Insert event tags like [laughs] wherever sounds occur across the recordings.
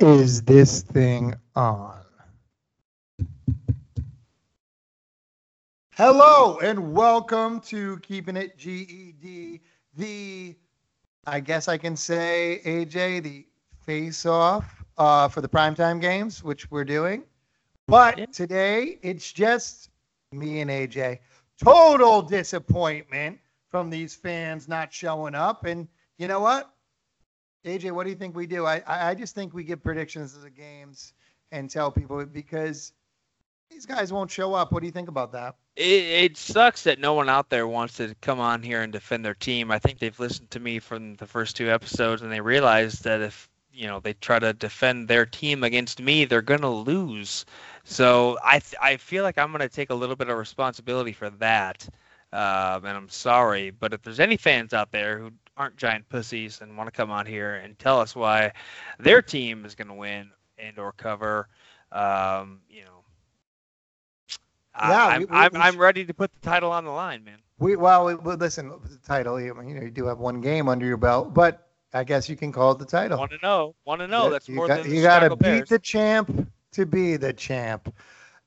Is this thing on? Hello and welcome to Keeping It GED, the, I guess I can say, AJ, the face off uh, for the primetime games, which we're doing. But today it's just me and AJ. Total disappointment from these fans not showing up. And you know what? AJ, what do you think we do? I, I just think we give predictions of the games and tell people because these guys won't show up. What do you think about that? It, it sucks that no one out there wants to come on here and defend their team. I think they've listened to me from the first two episodes and they realize that if you know they try to defend their team against me, they're gonna lose. So I th- I feel like I'm gonna take a little bit of responsibility for that, um, and I'm sorry. But if there's any fans out there who aren't giant pussies and want to come on here and tell us why their team is gonna win and or cover, um, you know. I- Yeah, I'm, we- we- I'm, I'm ready to put the title on the line, man. We well, we, well listen, the title. You know, you do have one game under your belt, but I guess you can call it the title. Want to know? Want to know? Yeah, That's you more got, than you got to beat the champ to be the champ.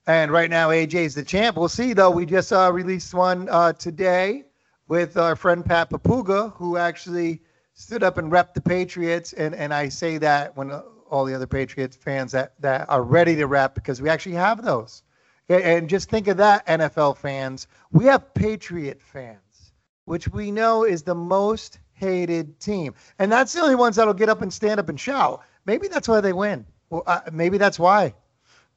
And right now, AJ's the champ. We'll see though. We just uh, released one uh, today with our friend Pat Papuga, who actually stood up and repped the Patriots. And and I say that when all the other Patriots fans that that are ready to rep because we actually have those. And just think of that, NFL fans. We have Patriot fans, which we know is the most hated team. And that's the only ones that'll get up and stand up and shout. Maybe that's why they win. Well, uh, maybe that's why.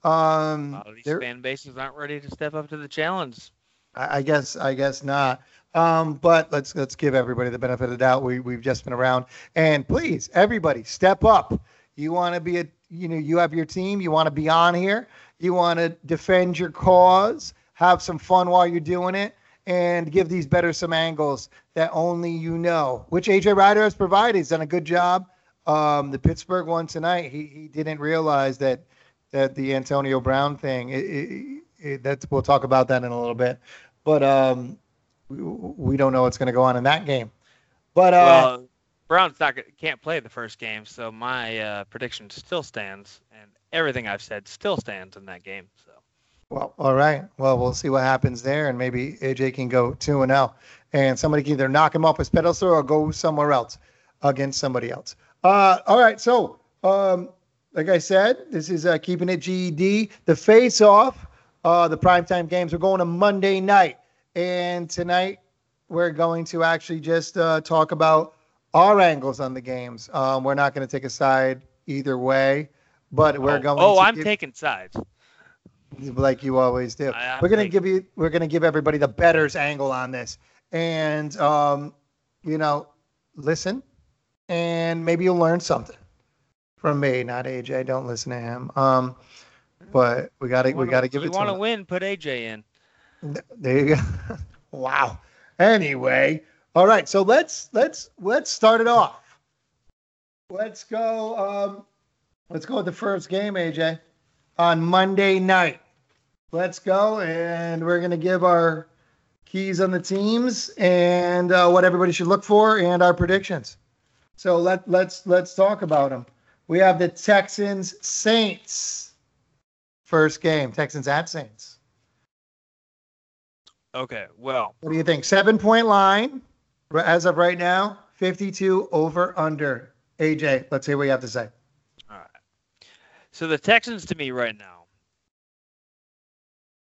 A Um, lot of these fan bases aren't ready to step up to the challenge. I I guess I guess not. Um, but let's let's give everybody the benefit of the doubt. We we've just been around, and please, everybody, step up. You want to be a you know you have your team. You want to be on here. You want to defend your cause. Have some fun while you're doing it, and give these better some angles that only you know. Which AJ Ryder has provided. He's done a good job. Um, the Pittsburgh one tonight. He he didn't realize that that the Antonio Brown thing. It, it, it, that's we'll talk about that in a little bit but um, we, don't know what's going to go on in that game. But uh, well, Browns not can't play the first game, so my uh, prediction still stands, and everything I've said still stands in that game. So well, all right. Well, we'll see what happens there, and maybe AJ can go two and zero, and somebody can either knock him off his pedestal or go somewhere else against somebody else. Uh, all right. So, um, like I said, this is uh, keeping it GED. The face off. Uh, the primetime games are going to Monday night, and tonight we're going to actually just uh, talk about our angles on the games. Um, we're not going to take a side either way, but we're oh, going. oh to I'm give- taking sides. like you always do. I- we're gonna give you we're gonna give everybody the betters angle on this. And um, you know, listen and maybe you'll learn something from me, not AJ. Don't listen to him. Um, but we gotta we gotta give you it to want to win? Put AJ in. There you go. [laughs] wow. Anyway, all right. So let's let's let's start it off. Let's go. Um, let's go with the first game, AJ, on Monday night. Let's go, and we're gonna give our keys on the teams and uh, what everybody should look for and our predictions. So let let's let's talk about them. We have the Texans Saints first game. Texans at Saints. Okay. Well, What do you think? Seven point line as of right now, 52 over under. AJ, let's hear what you have to say. all right. So the Texans, to me, right now,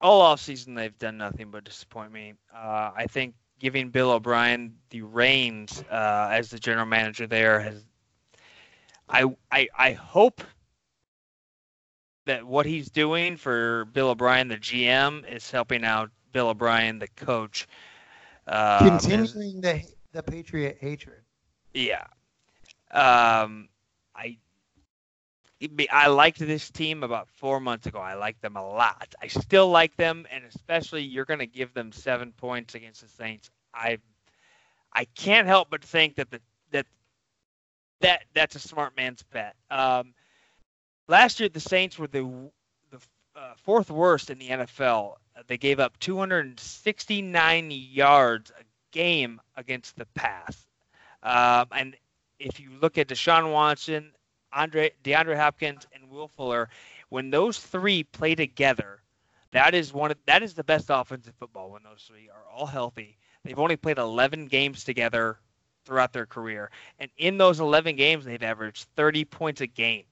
all off season they've done nothing but disappoint me. Uh, I think giving Bill O'Brien the reins uh, as the general manager there has. I I I hope that what he's doing for Bill O'Brien, the GM, is helping out Bill O'Brien, the coach. Um, Continuing the the Patriot hatred. yeah. Um, I I liked this team about four months ago. I liked them a lot. I still like them, and especially you're going to give them seven points against the Saints. I I can't help but think that the that that that's a smart man's bet. Um, last year the Saints were the the uh, fourth worst in the NFL. They gave up 269 yards a game against the pass. Um, and if you look at Deshaun Watson, Andre DeAndre Hopkins and Will Fuller, when those three play together, that is one of, that is the best offense in football when those three are all healthy. They've only played 11 games together throughout their career, and in those 11 games, they've averaged 30 points a game.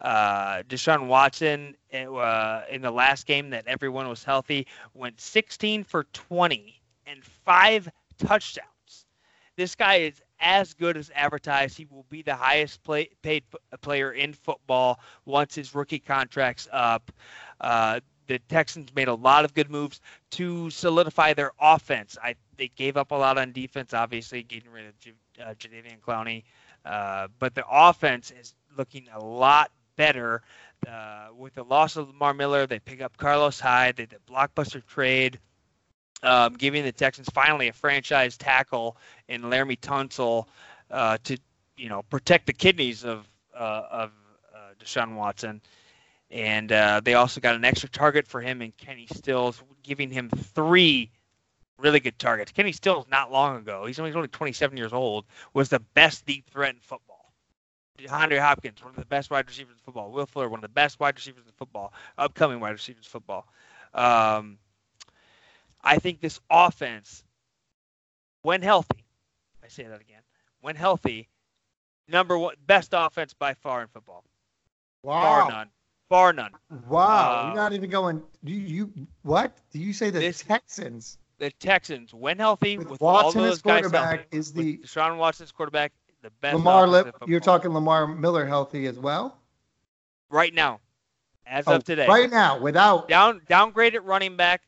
Uh, Deshaun Watson uh, in the last game that everyone was healthy went 16 for 20 and five touchdowns. This guy is as good as advertised. He will be the highest play, paid player in football once his rookie contract's up. Uh, the Texans made a lot of good moves to solidify their offense. I they gave up a lot on defense, obviously getting rid of J- uh, Jadeveon Clowney, uh, but the offense is looking a lot better. Uh, with the loss of Lamar Miller, they pick up Carlos Hyde. They did blockbuster trade, um, giving the Texans finally a franchise tackle in Laremy Tunsil uh, to you know protect the kidneys of uh, of uh, Deshaun Watson. And uh, they also got an extra target for him in Kenny Stills, giving him three really good targets. Kenny Stills, not long ago, he's only 27 years old, was the best deep threat in football. DeAndre Hopkins, one of the best wide receivers in football. Will Fuller, one of the best wide receivers in football. Upcoming wide receivers in football. Um, I think this offense, when healthy, I say that again, when healthy, number one, best offense by far in football. Wow. Bar none. Bar none. Wow. Uh, You're not even going. Do you what? Do you say the This- Texans? The Texans, when healthy, With with, all those guys quarterback, healthy, is the- Deshaun Watson's quarterback, the best. Lamar, Lip, you're talking Lamar Miller healthy as well. right now, as Oh, of today. Right now, without down downgraded running back,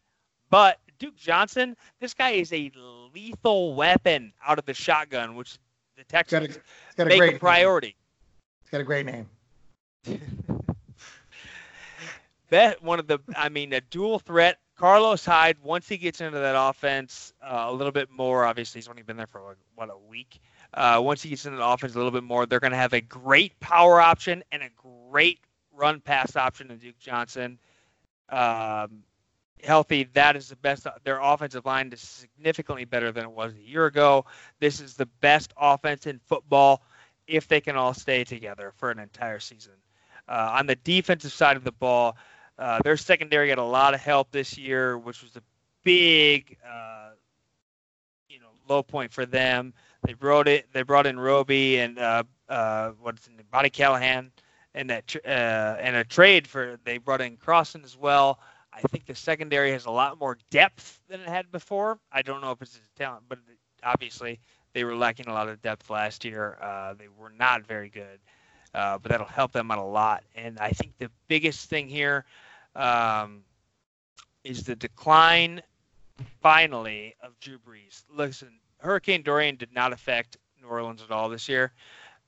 but Duke Johnson, this guy is a lethal weapon out of the shotgun, which the got a, Texans it's got a make great a priority. Name. It's got a great name. [laughs] Bet one of the, I mean, a dual threat. Carlos Hyde, once he gets into that offense uh, a little bit more, obviously he's only been there for like, what a week. Uh, once he gets into the offense a little bit more, they're going to have a great power option and a great run pass option in Duke Johnson. Um, healthy, that is the best. Their offensive line is significantly better than it was a year ago. This is the best offense in football if they can all stay together for an entire season. Uh, on the defensive side of the ball, uh, their secondary got a lot of help this year, which was a big, uh, you know, low point for them. They brought it. They brought in Roby and uh, uh, what's in Boddy-Calhoun, and that uh, and a trade for they brought in Crossen as well. I think the secondary has a lot more depth than it had before. I don't know if it's his talent, but obviously they were lacking a lot of depth last year. Uh, they were not very good, uh, but that'll help them out a lot. And I think the biggest thing here um, is the decline, finally, of Drew Brees. Listen, Hurricane Dorian did not affect New Orleans at all this year,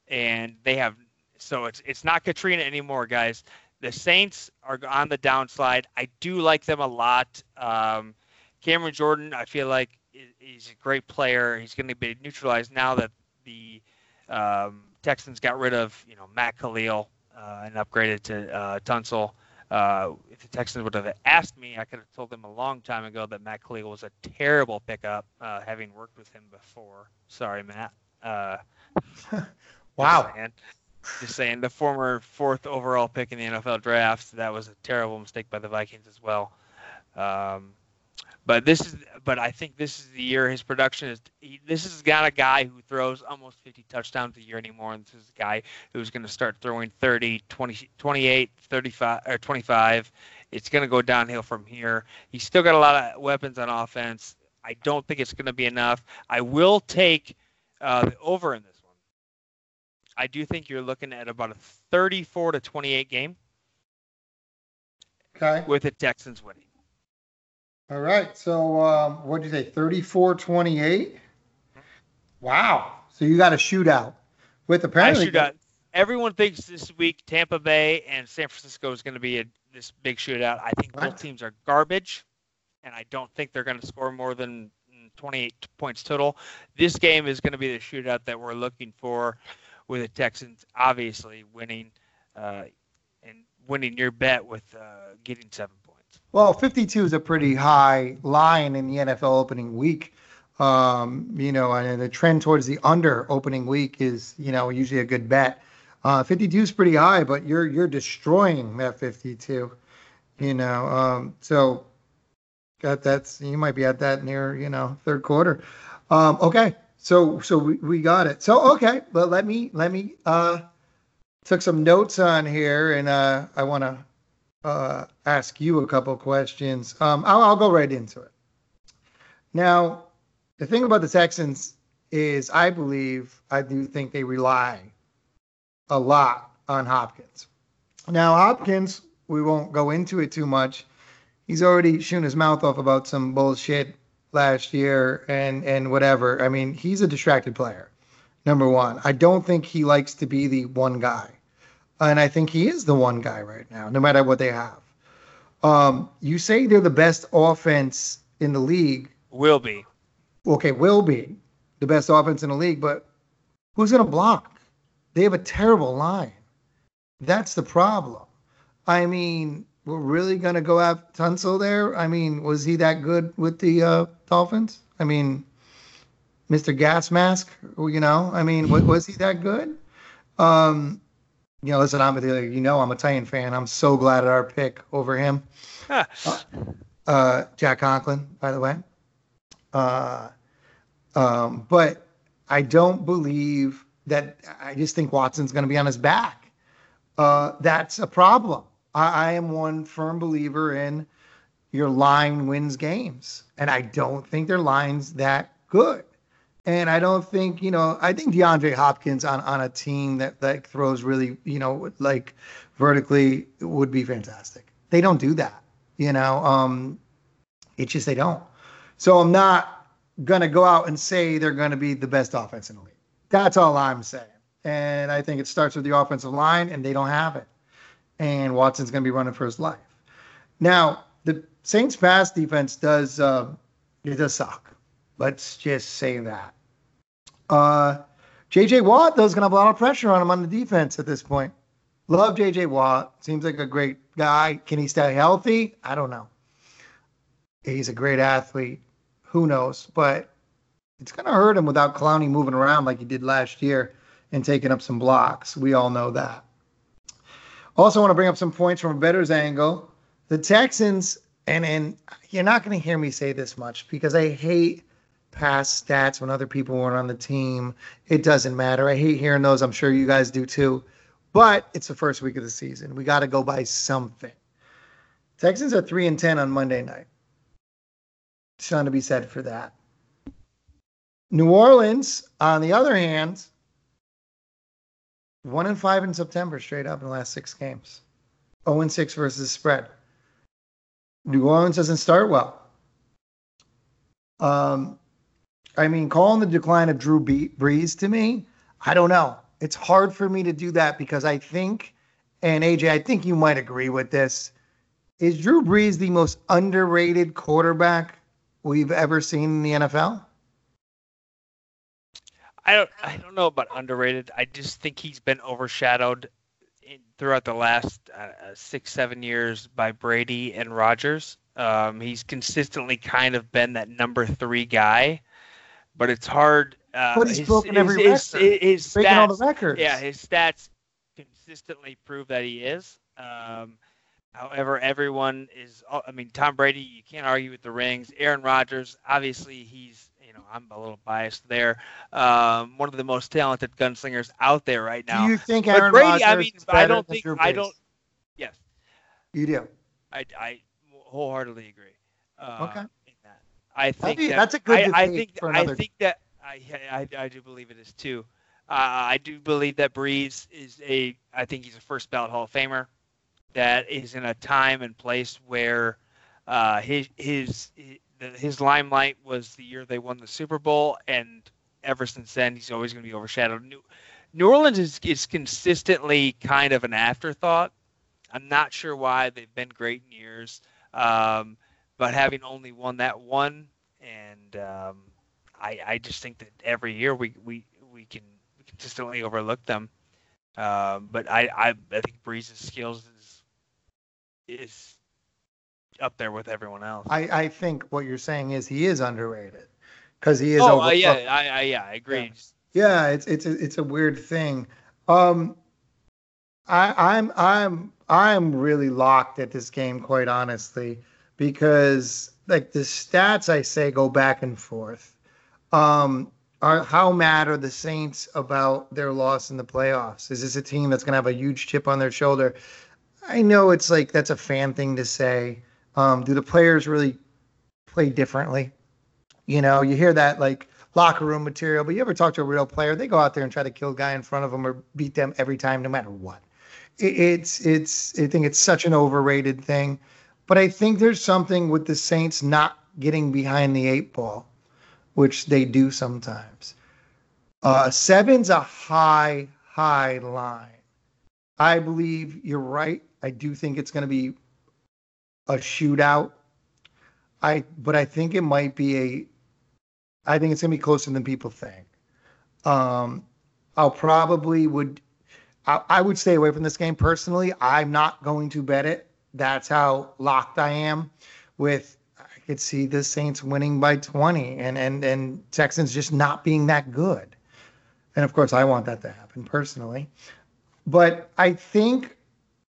and they have so it's it's not Katrina anymore, guys. The Saints are on the downslide. I do like them a lot. Um, Cameron Jordan, I feel like he's a great player. He's going to be neutralized now that the um, Texans got rid of you know Matt Kalil uh, and upgraded to uh, Tunsil. Uh, if the Texans would have asked me, I could have told them a long time ago that Matt Kalil was a terrible pickup, uh, having worked with him before. Sorry, Matt. Uh, [laughs] Wow. just saying. Just saying, the former fourth overall pick in the NFL draft, that was a terrible mistake by the Vikings as well. Um, but this is, but I think this is the year his production is. He, this is got a guy who throws almost 50 touchdowns a year anymore, and this is a guy who's going to start throwing 30, 20, 28, 35, or 25. It's going to go downhill from here. He's still got a lot of weapons on offense. I don't think it's going to be enough. I will take uh, the over in this one. I do think you're looking at about a 34 to 28 game Okay. with the Texans winning. All right. So um, what did you say? 34 28? Wow. So you got a shootout with apparently. I shoot out. Everyone thinks this week Tampa Bay and San Francisco is going to be a, this big shootout. I think What? both teams are garbage, and I don't think they're going to score more than mm, 28 points total. This game is going to be the shootout that we're looking for, with the Texans obviously winning, uh, and winning your bet with uh, getting seven points. Well, 52 is a pretty high line in the NFL opening week. Um, you know, and the trend towards the under opening week is, you know, usually a good bet. Uh, 52 is pretty high, but you're you're destroying that 52. You know, um, so got that's you might be at that near you know third quarter. Um, okay, so so we, we got it. So okay, but let me let me uh took some notes on here, and uh, I want to uh, ask you a couple questions. Um, I'll, I'll go right into it. Now, the thing about the Texans is, I believe, I do think they rely a lot on Hopkins. Now, Hopkins, we won't go into it too much. He's already shooting his mouth off about some bullshit last year and and whatever. I mean, he's a distracted player. Number one, I don't think he likes to be the one guy, and I think he is the one guy right now, no matter what they have. Um, you say they're the best offense in the league. Will be. Okay, will be the best offense in the league, but who's going to block? They have a terrible line. That's the problem. I mean, we're really going to go have Tunsil there? I mean, was he that good with the uh, Dolphins? I mean, Mr. Gas Mask, you know, I mean, was, was he that good? Um, you know, listen, I'm you know I'm a Titan fan. I'm so glad at our pick over him. uh, uh, Jack Conklin, by the way. Uh, um, but I don't believe that. I just think Watson's going to be on his back. Uh, that's a problem. I, I am one firm believer in your line wins games, and I don't think their line's that good. And I don't think, you know, I think DeAndre Hopkins on, on a team that, that throws really, you know, like vertically would be fantastic. They don't do that, you know. Um, it's just they don't. So I'm not going to go out and say they're going to be the best offense in the league. That's all I'm saying. And I think it starts with the offensive line, and they don't have it. And Watson's going to be running for his life. Now, the Saints' pass defense does uh, it does suck. Let's just say that. Uh, J.J. Watt though is going to have a lot of pressure on him on the defense at this point. Love J.J. Watt. Seems like a great guy. Can he stay healthy? I don't know. He's a great athlete. Who knows? But it's going to hurt him without Clowney moving around like he did last year and taking up some blocks. We all know that. Also, want to bring up some points from a better's angle. The Texans, and and you're not going to hear me say this much because I hate past stats when other people weren't on the team. It doesn't matter. I hate hearing those. I'm sure you guys do too. But it's the first week of the season. We got to go by something. Texans are 3 and 10 on Monday night. Something to be said for that. New Orleans, on the other hand, one and five in September straight up in the last six games. 0 and 6 versus spread. New Orleans doesn't start well. Um, I mean, calling the decline of Drew Brees to me, I don't know. It's hard for me to do that because I think, and AJ, I think you might agree with this. Is Drew Brees the most underrated quarterback we've ever seen in the NFL? I don't I don't know about underrated. I just think he's been overshadowed in, throughout the last uh, six seven years by Brady and Rodgers. Um, he's consistently kind of been that number three guy, but it's hard. Uh, but he's his, broken his, every his, record. His, his breaking stats, all the records. Yeah, his stats consistently prove that he is. Um, however, everyone is. I mean, Tom Brady. You can't argue with the rings. Aaron Rodgers. Obviously, he's You know, I'm a little biased there. Um, one of the most talented gunslingers out there right now. Do you think Aaron Brady, Rodgers I mean, is I don't think I don't. Yes. You do. I, I wholeheartedly agree. Uh, okay. I think that, that's a good. I, I think I think that I, I I do believe it is too. Uh, I do believe that Brees is a. I think he's a first ballot Hall of Famer. That is in a time and place where uh, his, his his limelight was the year they won the Super Bowl, and ever since then, he's always going to be overshadowed. New, New Orleans is, is consistently kind of an afterthought. I'm not sure why they've been great in years, um, but having only won that one, and um, I, I just think that every year we we, we can consistently overlook them. Um, but I, I I think Brees' skills is is up there with everyone else. I, I think what you're saying is he is underrated because he is. Oh, uh, yeah, I, I, yeah, I agree. Yeah. yeah, it's it's a, it's a weird thing. Um, I, I'm I'm I'm really locked at this game, quite honestly, because like the stats I say go back and forth. Um, are how mad are the Saints about their loss in the playoffs? Is this a team that's to have a huge chip on their shoulder? I know it's like that's a fan thing to say. Um, do the players really play differently? You know, you hear that like locker room material, but you ever talk to a real player? They go out there and try to kill guy in front of them or beat them every time, no matter what. It, it's it's I think it's such an overrated thing, but I think there's something with the Saints not getting behind the eight ball which they do sometimes. Uh, seven's a high, high line. I believe you're right. I do think it's going to be a shootout. I, but I think it might be a. I think it's going to be closer than people think. Um, I'll probably would. I, I would stay away from this game personally. I'm not going to bet it. That's how locked I am with I could see the Saints winning by 20 and and and Texans just not being that good. And of course, I want that to happen personally. But I think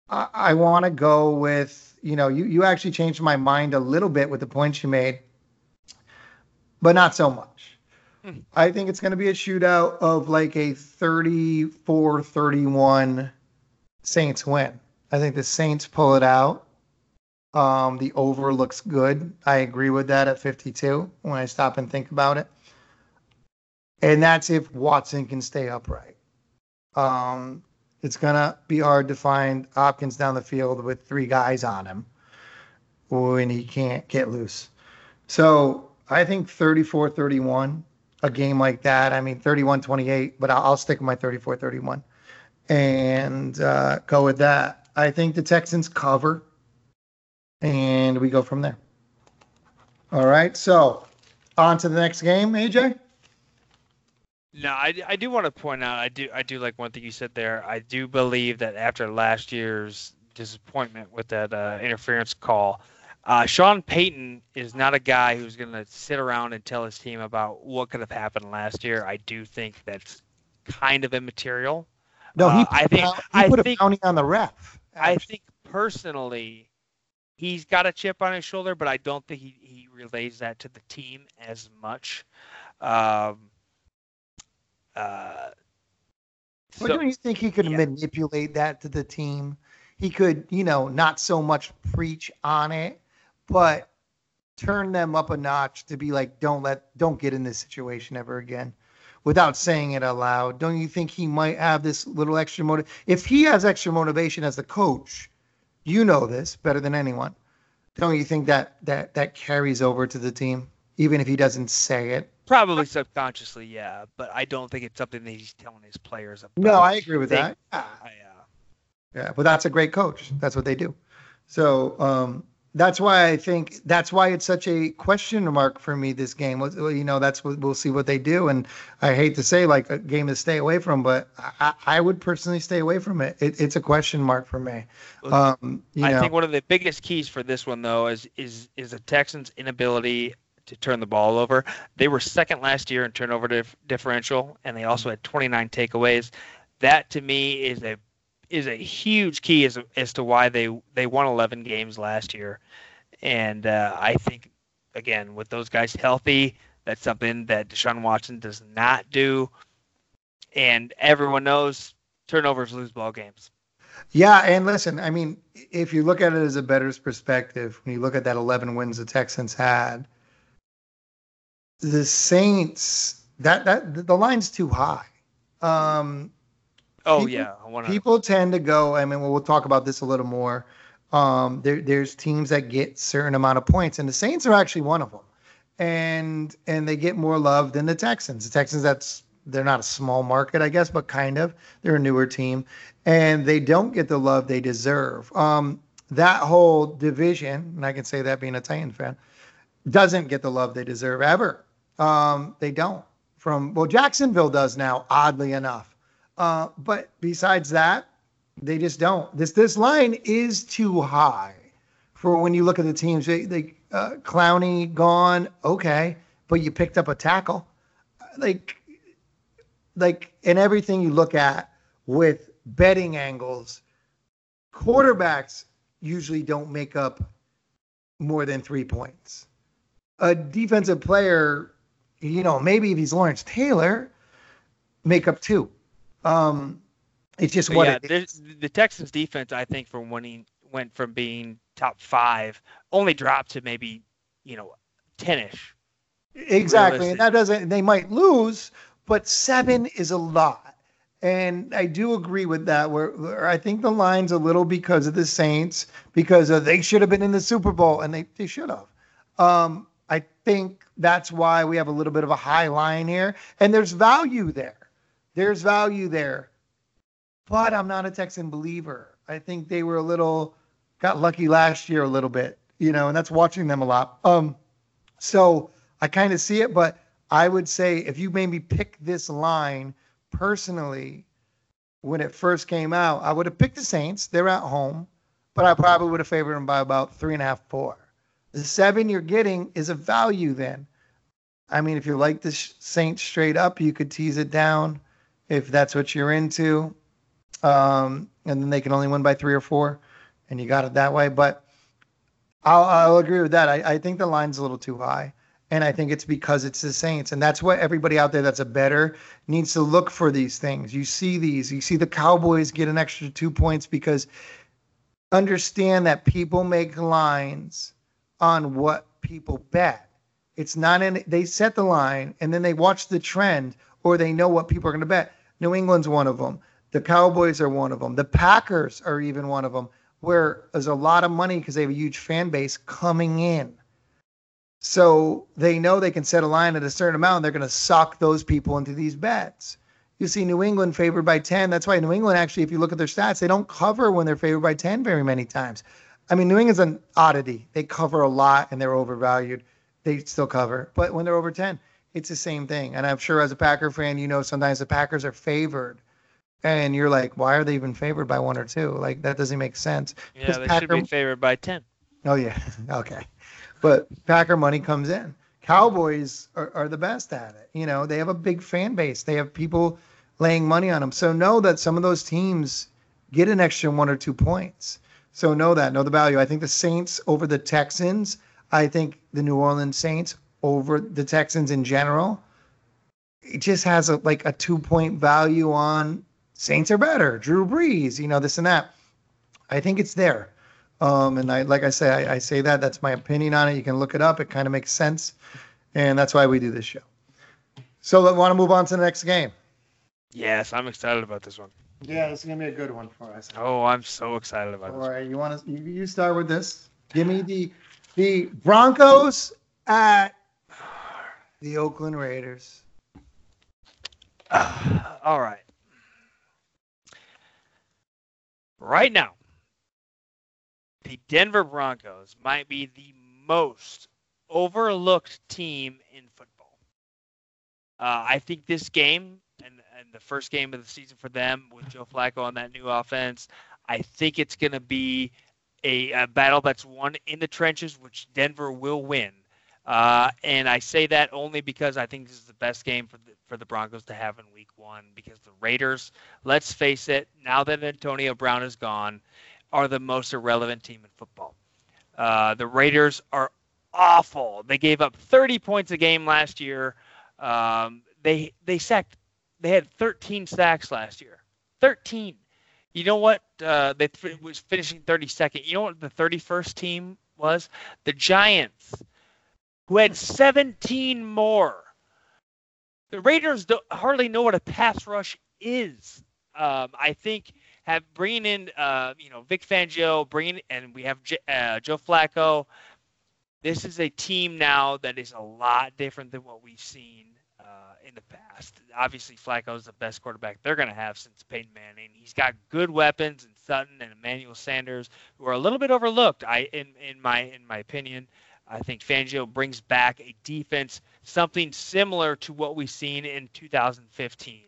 I, I want to go with you know you you actually changed my mind a little bit with the points you made, but not so much. Hmm. I think it's going to be a shootout of like a 34-31 Saints win. I think the Saints pull it out. Um, the over looks good. I agree with that at 52 when I stop and think about it. And that's if Watson can stay upright. Um, it's going to be hard to find Hopkins down the field with three guys on him when he can't get loose. So I think 34 31, a game like that. I mean, 31 28, but I'll, stick with my 34 31 and uh, go with that. I think the Texans cover and we go from there. All right, so on to the next game, AJ. No, I, I do want to point out I do I do like one thing you said there. I do believe that after last year's disappointment with that uh, interference call, uh, Sean Payton is not a guy who's going to sit around and tell his team about what could have happened last year. I do think that's kind of immaterial. No, he uh, I think he I put think, a bounty on the ref. I think personally, he's got a chip on his shoulder, but I don't think he, he relays that to the team as much. Um, uh, so, don't you think he could yeah. manipulate that to the team? He could, you know, not so much preach on it, but turn them up a notch to be like, don't let, don't get in this situation ever again without saying it aloud. Don't you think he might have this little extra motive? If he has extra motivation as the coach, you know this better than anyone. Don't you think that that that carries over to the team, even if he doesn't say it? Probably subconsciously, yeah. But I don't think it's something that he's telling his players about. No, I agree with that. Yeah. I, uh, yeah, but that's a great coach. That's what they do. So, um, that's why I think that's why it's such a question mark for me. This game, you know, that's what we'll see what they do. And I hate to say like a game to stay away from, but I, I would personally stay away from it. it. It's a question mark for me. Um, I know. think one of the biggest keys for this one though is is is the Texans' inability to turn the ball over. They were second last year in turnover dif- differential, and they also had 29 takeaways. That to me is a is a huge key as as to why they they won 11 games last year, and uh, I think again with those guys healthy, that's something that Deshaun Watson does not do, and everyone knows turnovers lose ball games. Yeah, and listen, I mean, if you look at it as a bettor's perspective, when you look at that 11 wins the Texans had, the Saints that that the line's too high. Um, Oh people, yeah, people tend to go. I mean, well, we'll talk about this a little more. Um, there, there's teams that get certain amount of points, and the Saints are actually one of them, and and they get more love than the Texans. The Texans, that's they're not a small market, I guess, but kind of. They're a newer team, and they don't get the love they deserve. Um, that whole division, and I can say that being a Titan fan, doesn't get the love they deserve ever. Um, they don't. From well, Jacksonville does now, oddly enough. Uh, but besides that, they just don't. This this line is too high for when you look at the teams. They, they uh, Clowney gone, okay, but you picked up a tackle, like like in everything you look at with betting angles, quarterbacks usually don't make up more than three points. A defensive player, you know, maybe if he's Lawrence Taylor, make up two. Um, it's just what yeah, it is. the Texans defense, I think, from winning went from being top five, only dropped to maybe, you know, ten-ish. Exactly, and that doesn't. They might lose, but seven is a lot. And I do agree with that. Where, where I think the line's a little because of the Saints, because of, they should have been in the Super Bowl, and they they should have. Um, I think that's why we have a little bit of a high line here, and there's value there. There's value there, but I'm not a Texan believer. I think they were a little got lucky last year a little bit, you know, and that's watching them a lot. Um, so I kind of see it, but I would say if you made me pick this line personally, when it first came out, I would have picked the Saints. They're at home, but I probably would have favored them by about three and a half, four. The seven you're getting is a value then. I mean, if you like the Saints straight up, you could tease it down if that's what you're into. Um, and then they can only win by three or four, and you got it that way. But I'll, I'll agree with that. I, I think the line's a little too high. And I think it's because it's the Saints. And that's what everybody out there that's a better needs to look for these things. You see these, you see the Cowboys get an extra two points because understand that people make lines on what people bet. It's not in, they set the line and then they watch the trend or they know what people are going to bet. New England's one of them. The Cowboys are one of them. The Packers are even one of them, where there's a lot of money because they have a huge fan base coming in. So they know they can set a line at a certain amount. And they're going to suck those people into these bets. You see New England favored by 10. That's why New England, actually, if you look at their stats, they don't cover when they're favored by 10 very many times. I mean, New England's an oddity. They cover a lot and they're overvalued. They still cover. But when they're over 10, it's the same thing. And I'm sure as a Packer fan, you know sometimes the Packers are favored. And you're like, why are they even favored by one or two? Like, that doesn't make sense. Yeah, they Packer... should be favored by 10. Oh, yeah. [laughs] okay. But Packer money comes in. Cowboys are, are the best at it. You know, they have a big fan base. They have people laying money on them. So know that some of those teams get an extra one or two points. So know that, know the value. I think the Saints over the Texans. I think the New Orleans Saints over the Texans in general. It just has a like a two point value on Saints are better. Drew Brees, you know this and that. I think it's there. Um, and I, like I say, I, I say that that's my opinion on it. You can look it up. It kind of makes sense, and that's why we do this show. So, I want to move on to the next game. Yes, I'm excited about this one. Yeah, this is gonna be a good one for us. Oh, I'm so excited about All this. All right, you want to you, you start with this? Give me the the Broncos at the Oakland Raiders. [sighs] all right. Right now, the Denver Broncos might be the most overlooked team in football. Uh, I think this game and, and the first game of the season for them with Joe Flacco on that new offense, I think it's going to be a, a, battle that's won in the trenches, which Denver will win. Uh, and I say that only because I think this is the best game for the for the Broncos to have in Week One. Because the Raiders, let's face it, now that Antonio Brown is gone, are the most irrelevant team in football. Uh, the Raiders are awful. They gave up 30 points a game last year. Um, they they sacked. They had 13 sacks last year. 13. You know what? Uh, they th- was finishing 32nd. You know what the 31st team was? The Giants, who had 17 more. The Raiders hardly know what a pass rush is. Um, I think have bringing in uh, you know Vic Fangio, bringing and we have J- uh, Joe Flacco. This is a team now that is a lot different than what we've seen uh, in the past. Obviously, Flacco is the best quarterback they're going to have since Peyton Manning. He's got good weapons in Sutton and Emmanuel Sanders, who are a little bit overlooked. I, in in my in my opinion, I think Fangio brings back a defense something similar to what we've seen in 2015.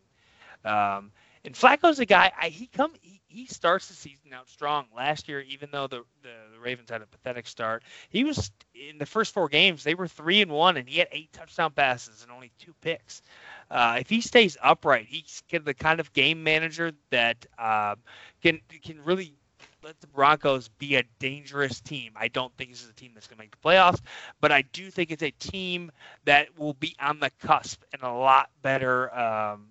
Um, And Flacco's a guy. I, he come he, he starts the season out strong. Last year, even though the, the the Ravens had a pathetic start, he was in the first four games. They were three and one, and he had eight touchdown passes and only two picks. Uh, if he stays upright, he's the kind of game manager that uh, can can really let the Broncos be a dangerous team. I don't think this is a team that's going to make the playoffs, but I do think it's a team that will be on the cusp and a lot better um,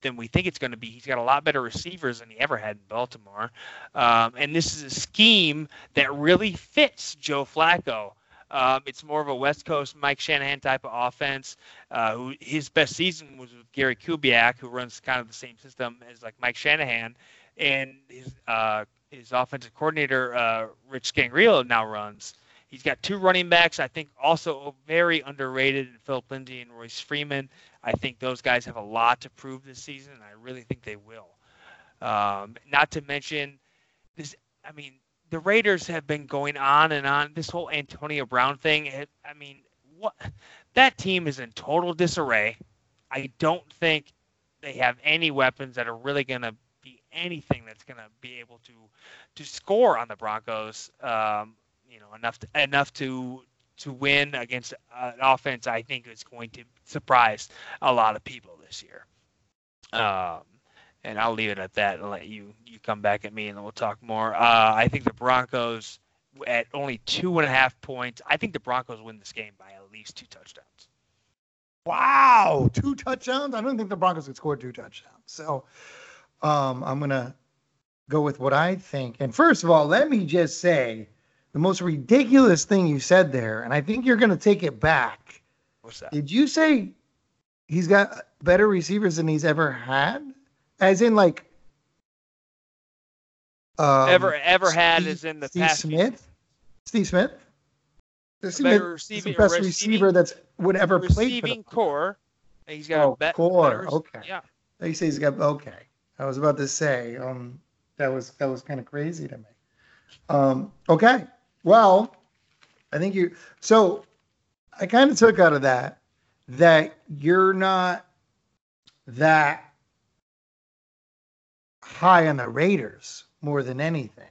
than we think it's going to be. He's got a lot better receivers than he ever had in Baltimore, um, and this is a scheme that really fits Joe Flacco. Um, it's more of a West Coast Mike Shanahan type of offense. Uh, who, his best season was with Gary Kubiak, who runs kind of the same system as like Mike Shanahan, and his uh, his offensive coordinator uh, Rich Scangarello now runs. He's got two running backs. I think also very underrated in Philip Lindsay and Royce Freeman. I think those guys have a lot to prove this season, and I really think they will. Um, not to mention this. I mean, the Raiders have been going on and on. This whole Antonio Brown thing. It, I mean, what? That team is in total disarray. I don't think they have any weapons that are really going to anything that's going to be able to to score on the Broncos. Um, you know, enough to, enough to to win against an offense I think is going to surprise a lot of people this year. Um, and I'll leave it at that and let you you come back at me and we'll talk more. Uh, I think the Broncos at only two and a half points. I think the Broncos win this game by at least two touchdowns. Wow, two touchdowns! I don't think the Broncos could score two touchdowns. So um, I'm gonna go with what I think. And first of all, let me just say the most ridiculous thing you said there, and I think you're gonna take it back. What's that? Did you say he's got better receivers than he's ever had? As in, like, um, ever ever had is in the Steve past. Smith. Steve Smith. The Smith receiving, the best receiving, receiver that's would ever play for receiving the core. He's got Oh, a bet, core, better- okay. Yeah. They say he's got okay. I was about to say, um, that was that was kind of crazy to me. Um, okay. Well, I think you so I kind of took out of that that you're not that high on the Raiders more than anything.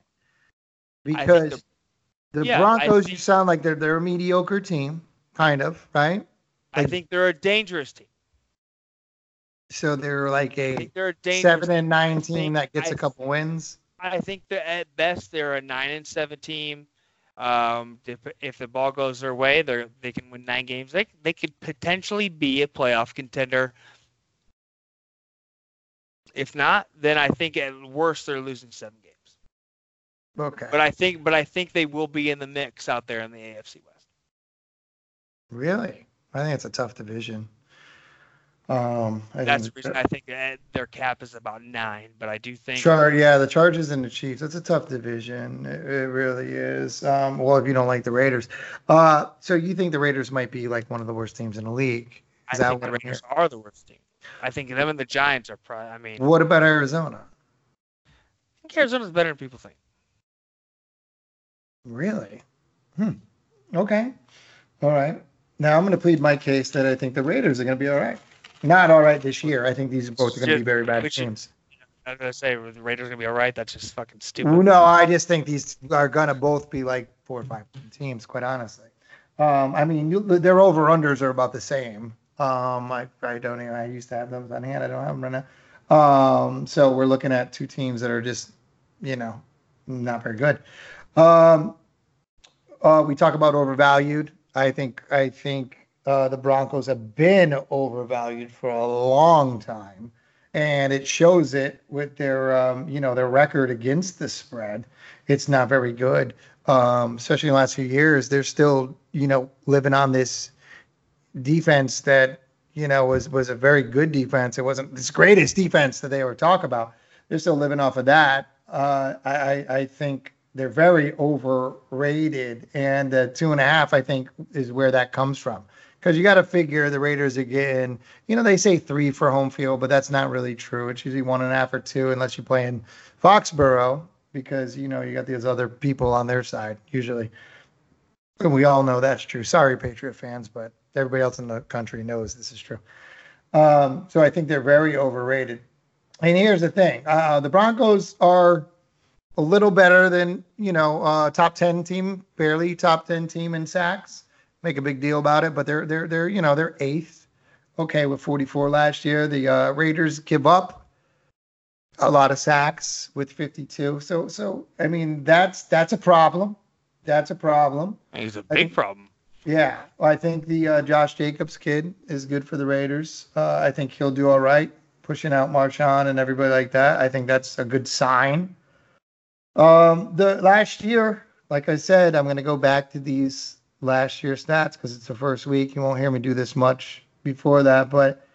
Because the, yeah, I Broncos, you sound like they're they're a mediocre team, kind of, right? I think they're a dangerous team. So they're like a they're a dangerous. seven and nine team think- that gets I a couple wins. I think that at best they're a nine and seven team. Um, if, if the ball goes their way, they they can win nine games. They they could potentially be a playoff contender. If not, then I think at worst they're losing seven games. Okay. But I think but I think they will be in the mix out there in the AFC West. Really? I think it's a tough division. Um, I That's the reason I think their cap is about nine. But I do think yeah, the Chargers and the Chiefs. It's a tough division. It, it really is. Um, well, if you don't like the Raiders, uh, so you think the Raiders might be like one of the worst teams in the league? I Is that think the Raiders are the worst team. I think them and the Giants are probably. I mean. What about Arizona? I think Arizona's better than people think. Really? Hmm. Okay. All right. Now I'm going to plead my case that I think the Raiders are going to be all right. Not all right this year. I think these are both are going to be very bad should- teams. I'm gonna say the Raiders are gonna be all right. That's just fucking stupid. No, I just think these are gonna both be like four or five teams, quite honestly. Um, I mean, you- their over unders are about the same. Um, I, I don't even, I used to have those on hand. I don't have them right now. Um, so we're looking at two teams that are just, you know, not very good. Um, uh, we talk about overvalued. I think, I think, uh, the Broncos have been overvalued for a long time and it shows it with their um, you know their record against the spread. It's not very good, um, especially in the last few years. They're still you know living on this defense that you know was was a very good defense. It wasn't this greatest defense that they ever talk about. They're still living off of that. Uh, I I think they're very overrated, and uh, two and a half I think is where that comes from because you got to figure the Raiders getting, you know, they say three for home field, but that's not really true. It's usually one and a half or two, unless you play in Foxborough, because you know you got these other people on their side usually. And we all know that's true. Sorry, Patriot fans, but everybody else in the country knows this is true. Um, so I think they're very overrated. And here's the thing: uh, the Broncos are a little better than you know uh, top ten team, barely top ten team in sacks. Make a big deal about it, but they're they're they're you know they're eighth. Okay, with 44 last year, the uh, Raiders give up a lot of sacks with 52. So so I mean that's that's a problem. That's a problem. It's a big think- problem. Yeah, well, I think the uh, Josh Jacobs kid is good for the Raiders. Uh, I think he'll do all right, pushing out Marshawn and everybody like that. I think that's a good sign. Um, the last year, like I said, I'm going to go back to these last year stats because it's the first week. You won't hear me do this much before that, but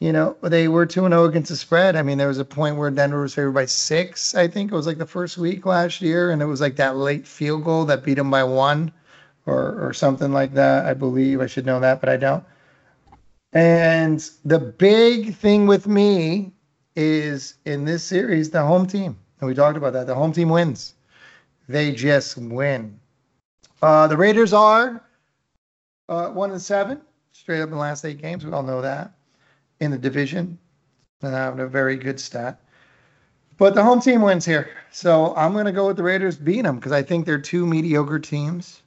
you know they were two and zero against the spread. I mean, there was a point where Denver was favored by six. I think it was like the first week last year, and it was like that late field goal that beat them by one or or something like that. I believe I should know that, but I don't. And the big thing with me is in this series, the home team. And we talked about that. The home team wins. They just win. Uh, the Raiders are uh, one and seven, straight up in the last eight games. We all know that in the division. And having a very good stat. But the home team wins here. So I'm going to go with the Raiders beating them because I think they're two mediocre teams.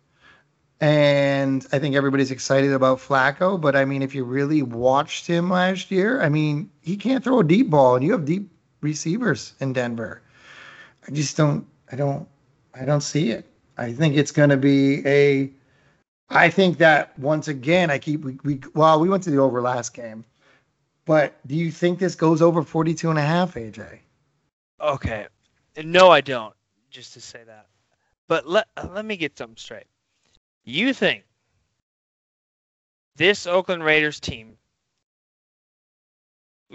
And I think everybody's excited about Flacco. But I mean, if you really watched him last year, I mean, he can't throw a deep ball, and you have deep receivers in Denver. I just don't, I don't, I don't see it. I think it's going to be a. I think that once again, I keep we, we well, we went to the over last game, but do you think this goes over 42 and a half, AJ? Okay. No, I don't. Just to say that. But let let me get something straight. You think this Oakland Raiders team,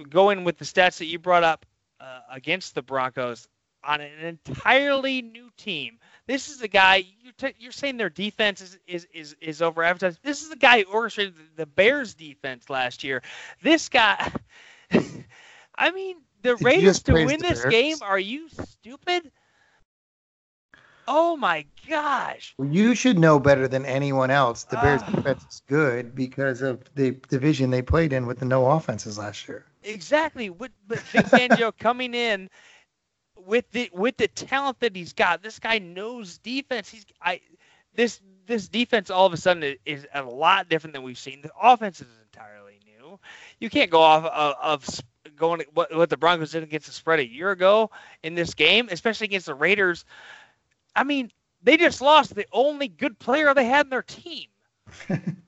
going with the stats that you brought up uh, against the Broncos on an entirely new team, this is a guy you're, t- you're saying their defense is is is, is over advertised. This is the guy who orchestrated the Bears defense last year. This guy. [laughs] I mean, the Did Raiders to win this game? Are you stupid? Oh my gosh! Well, you should know better than anyone else. The Bears Ah. defense is good because of the division they played in with the no offenses last year. Exactly. With but Vic Fangio [laughs] coming in with the with the talent that he's got, this guy knows defense. He's I this this defense all of a sudden is, a lot different than we've seen. The offense is entirely new. You can't go off of, of going what what the Broncos did against the spread a year ago in this game, especially against the Raiders. I mean, they just lost the only good player they had in their team. [laughs]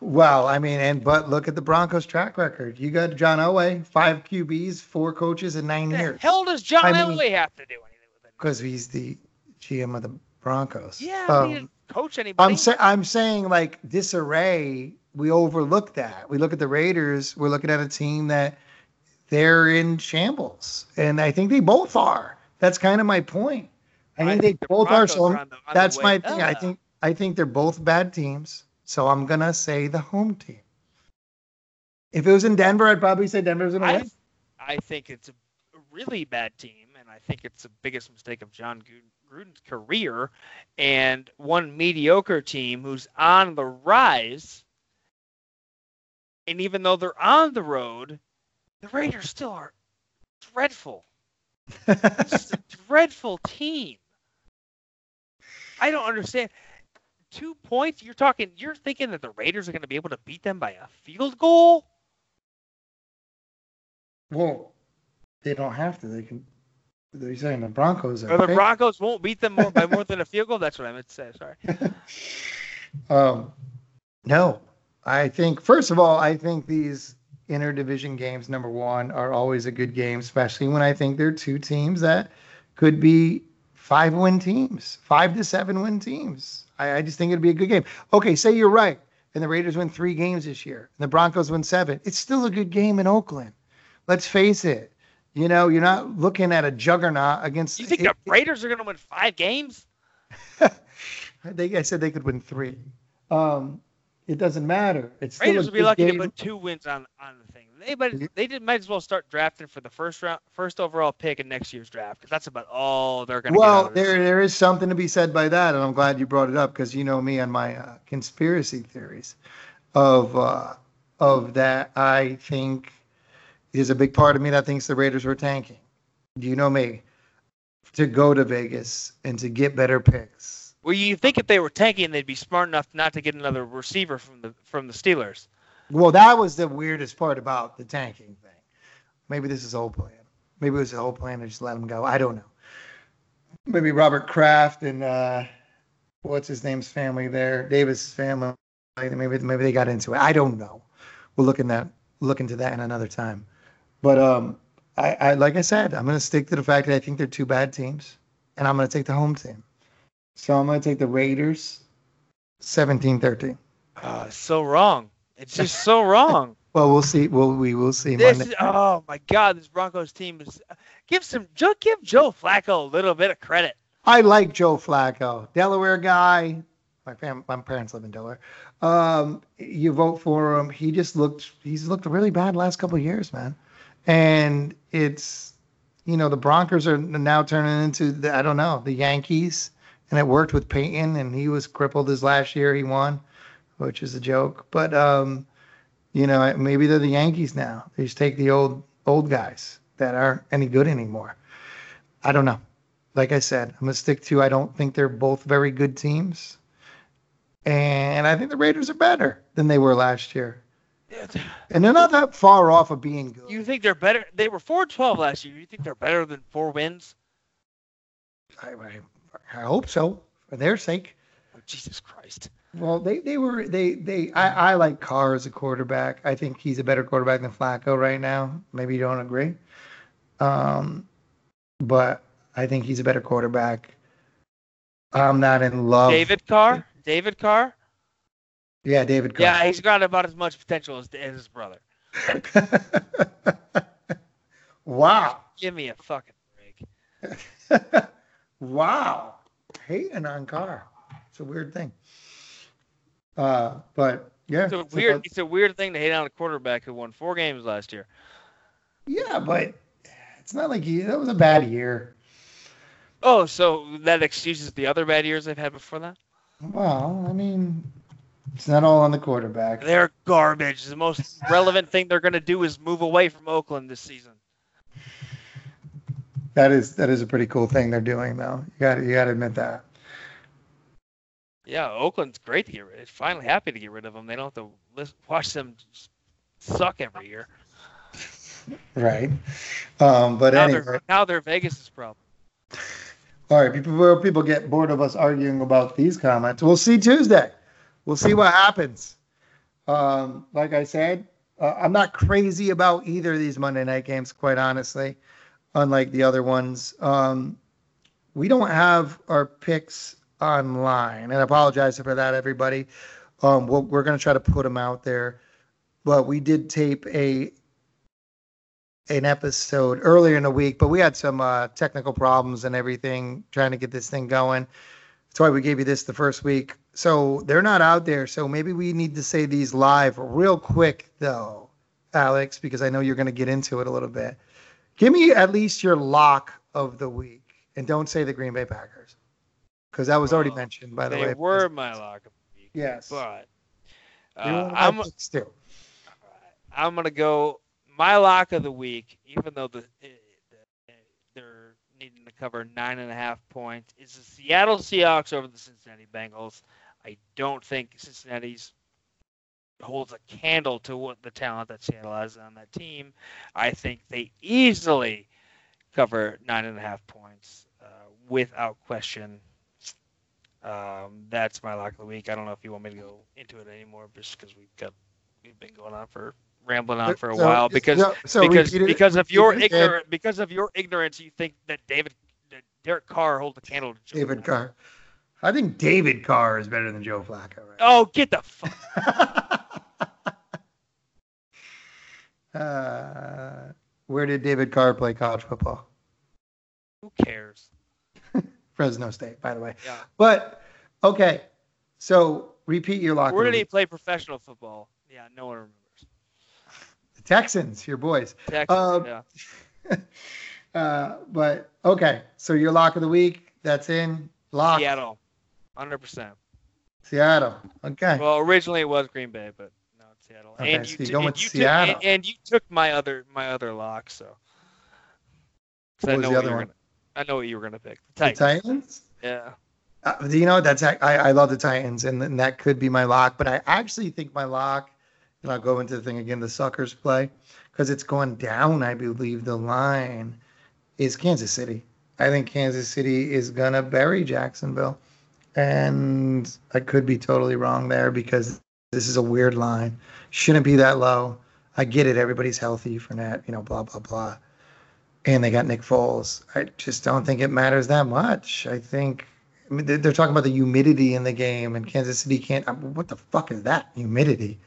Well, I mean, and but look at the Broncos track record. You got John Elway, five QBs, four coaches in nine The years hell does John I mean- Elway have to do anything with it? because he's the GM of the Broncos. Yeah, Um, didn't coach anybody. I'm saying I'm saying like disarray. We overlook that. We look at the Raiders. We're looking at a team that they're in shambles, and I think they both are. That's kind of my point. I, think they the both are. Broncos So are on that's my thing. I think I think they're both bad teams. So I'm gonna say the home team. If it was in Denver, I'd probably say Denver's gonna I, win. I think it's a really bad team, and I think it's the biggest mistake of Jon Gruden's career. And one mediocre team who's on the rise, and even though they're on the road, the Raiders still are dreadful. It's [laughs] just a dreadful team. I don't understand. Two points? You're talking. You're thinking that the Raiders are going to be able to beat them by a field goal? well, they don't have to. They can. They're saying the Broncos are. Or the. Broncos won't beat them more, by [laughs] more than a field goal. That's what I meant to say. Sorry. [laughs] um, no, I think first of all, I think these interdivision games, number one, are always a good game, especially when I think they're two teams that could be five win teams, five to seven win teams. I, I just think it'd be a good game. Okay, say you're right, and the Raiders win three games this year, and the Broncos win seven. It's still a good game in Oakland. Let's face it. You know, you're not looking at a juggernaut against. You think it- the Raiders are going to win five games? [laughs] I think I said they could win three. Um, it doesn't matter. It's still Raiders a will be lucky to put two wins on on. They but they did might as well start drafting for the first round, first overall pick in next year's draft because that's about all they're going to Well, get. out of this. there there is something to be said by that, and I'm glad you brought it up because you know me and my uh, conspiracy theories of uh, of that. I think There's a big part of me that thinks the Raiders were tanking. Do you know me? To go to Vegas and to get better picks. Well, you think if they were tanking, they'd be smart enough not to get another receiver from the from the Steelers. Well, that was the weirdest part about the tanking thing. Maybe this is the whole plan. Maybe it was the whole plan to just let him go. I don't know. Maybe Robert Kraft and uh, what's his name's family there, Davis' family. Maybe maybe they got into it. I don't know. We'll look in that look into that in another time. But um, I, I like I said, I'm gonna stick to the fact that I think they're two bad teams, and I'm gonna take the home team. So I'm gonna take the Raiders, 17-13. Oh, it's so wrong. It's just so wrong. [laughs] Well, we'll see. We'll, we will see This Monday. is, oh my God, this Broncos team is. Give some Joe. Give Joe Flacco a little bit of credit. I like Joe Flacco, Delaware guy. My fam- my parents live in Delaware. Um, you vote for him. He just looked. He's looked really bad last couple of years, man. And it's, you know, the Broncos are now turning into the, I don't know the Yankees, and it worked with Peyton, and he was crippled his last year. He won, which is a joke. But um, you know, maybe they're the Yankees now. They just take the old old guys that aren't any good anymore. I don't know like I said, I'm gonna stick to. I don't think they're both very good teams, and I think the Raiders are better than they were last year, and they're not that far off of being good. You think they're better? They were four twelve last year. You think they're better than four wins? I, I, I hope so for their sake. Oh, Jesus Christ! Well, they they were they they. I I like Carr as a quarterback. I think he's a better quarterback than Flacco right now. Maybe you don't agree, um, but I think he's a better quarterback. I'm not in love. David Carr. David Carr. Yeah, David Carr. Yeah, he's got about as much potential as, as his brother. [laughs] wow. Give me a fucking break. [laughs] wow. Hating on Carr. It's a weird thing. Uh, but yeah. It's a weird. It's a weird thing to hate on a quarterback who won four games last year. Yeah, but it's not like he. That was a bad year. Oh, so that excuses the other bad years they've had before that? Well, I mean, it's not all on the quarterback. They're garbage. The most relevant thing they're going to do is move away from Oakland this season. That is that is a pretty cool thing they're doing, though. You got you got to admit that. Yeah, Oakland's great to get rid. Finally, happy to get rid of them. They don't have to watch them suck every year. Right. Um, but now anyway. they're now they're Vegas's problem. All right, people people get bored of us arguing about these comments. We'll see Tuesday. We'll see what happens. Um, like I said, uh, I'm not crazy about either of these Monday night games, quite honestly. Unlike the other ones, um, we don't have our picks online, and I apologize for that, everybody. Um, we're, we're going to try to put them out there, but we did tape a an episode earlier in the week, but we had some uh, technical problems and everything trying to get this thing going. That's why we gave you this the first week. So they're not out there. So maybe we need to say these live real quick, though, Alex, because I know you're going to get into it a little bit. Give me at least your lock of the week, and don't say the Green Bay Packers, because that was already mentioned, by the they way. They were my lock of the week. Yes. But uh, one of my I'm too. I'm gonna go my lock of the week, even though the, eh, the they're needing to cover nine and a half points, is the Seattle Seahawks over the Cincinnati Bengals. I don't think Cincinnati's holds a candle to what the talent that Seattle has on that team. I think they easily cover nine and a half points uh, without question. Um, that's my lock of the week. I don't know if you want me to go into it anymore, just because we've got we've been going on for rambling on for a So- while because so- so because repeat it- because of your ignorant because of your ignorance you think that David that Derek Carr holds a candle to Joe David Flacco. Carr. I think David Carr is better than Joe Flacco, right? Oh, get the fuck. [laughs] [laughs] uh, where did David Carr play college football? Fresno State, by the way. Yeah. But okay, so repeat your lock. Where did he play professional football? Yeah, no one remembers. The Texans, your boys. Texas, Um, yeah. [laughs] Uh, but okay, so your lock of the week. That's in lock. Seattle, hundred percent. Seattle. Okay. Well, originally it was Green Bay, but now Seattle. Okay, and so you, t- going and you Seattle. Took, and, and you took my other my other lock, so. What was know the other one? gonna. I know what you were gonna pick. The The Titans. Titans. Yeah. Uh, you know that's I, I love the Titans and, and that could be my lock, but I actually think my lock, and I'll go into the thing again, the suckers play, because it's going down. I believe the line is Kansas City. I think Kansas City is gonna bury Jacksonville, and I could be totally wrong there because this is a weird line. Shouldn't be that low. I get it. Everybody's healthy for that, you know, blah blah blah. And they got Nick Foles. I just don't think it matters that much. I think I mean, they're, talking about the humidity in the game, and Kansas City can't. I mean, what the fuck is that humidity?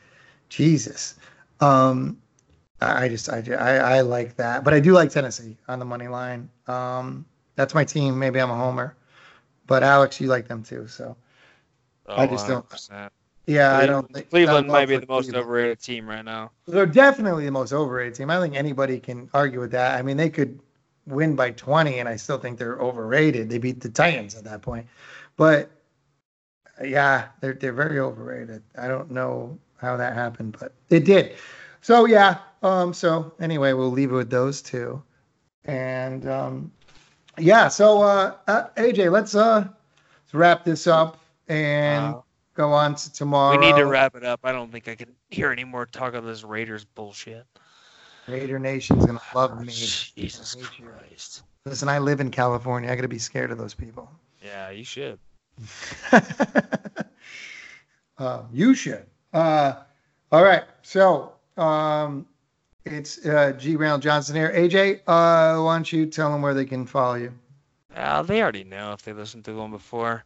Jesus. Um, I just I, I I like that, but I do like Tennessee on the money line. Um, that's my team. Maybe I'm a homer, but Alex, you like them too. So I just don't- 100%. Yeah, I don't think Cleveland might be the most Cleveland. overrated team right now. They're definitely the most overrated team. I don't think anybody can argue with that. I mean, they could win by 20, and I still think they're overrated. They beat the Titans at that point, but yeah, they're they're very overrated. I don't know how that happened, but it did. So yeah. Um. So anyway, we'll leave it with those two, and um, yeah. So uh, uh AJ, let's uh let's wrap this up and Wow. Go on to tomorrow. we need to wrap it up. I don't think I can hear any more talk of this Raiders bullshit. Raider Nation's gonna love me. Jesus you. Christ. Listen, I live in California. I gotta be scared of those people. Yeah, you should. [laughs] uh, you should. Uh, all right. So um, it's uh, G. Randall Johnson here. AJ, uh, why don't you tell them where they can follow you? Uh, they already know if they listened to one before.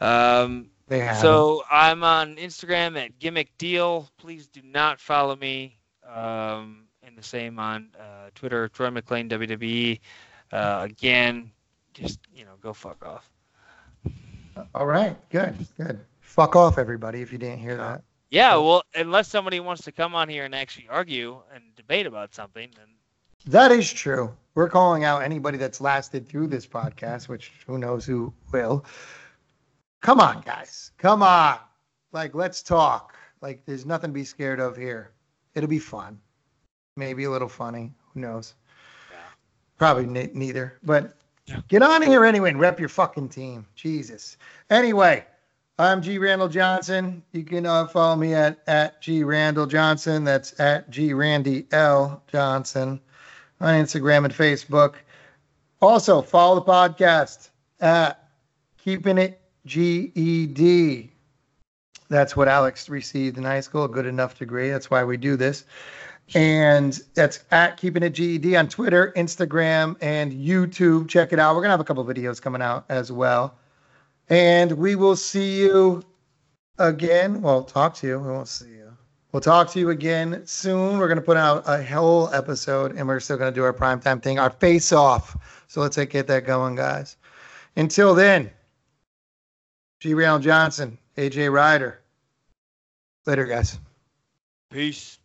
Um, They have. so I'm on Instagram at Gimmick Deal. Please do not follow me. Um, and the same on uh, Twitter, Troy McLean WWE. Uh, again, just you know, go fuck off. all right. Good. Good. Fuck off, everybody, if you didn't hear that. Yeah, well, unless somebody wants to come on here and actually argue and debate about something, then That is true. We're calling out anybody that's lasted through this podcast, which who knows who will. Come on, guys. Come on. Like, let's talk. Like, there's nothing to be scared of here. It'll be fun. Maybe a little funny. Who knows? Yeah. Probably ne- neither. But Yeah. get on here anyway and rep your fucking team. Jesus. Anyway, I'm G. Randall Johnson. You can uh, follow me at, at G. Randall Johnson. That's at G. Randy L. Johnson on Instagram and Facebook. Also, follow the podcast at Keeping It GED. That's what Alex received in high school, a good enough degree. That's why we do this. And that's at Keeping It GED on Twitter, Instagram, and YouTube. Check it out. We're going to have a couple videos coming out as well. And we will see you again. Well, talk to you. We won't see you. We'll talk to you again soon. We're going to put out a whole episode and we're still going to do our primetime thing, our face off. So let's get that going, guys. Until then, G. Johnson, AJ Ryder. Later, guys. peace.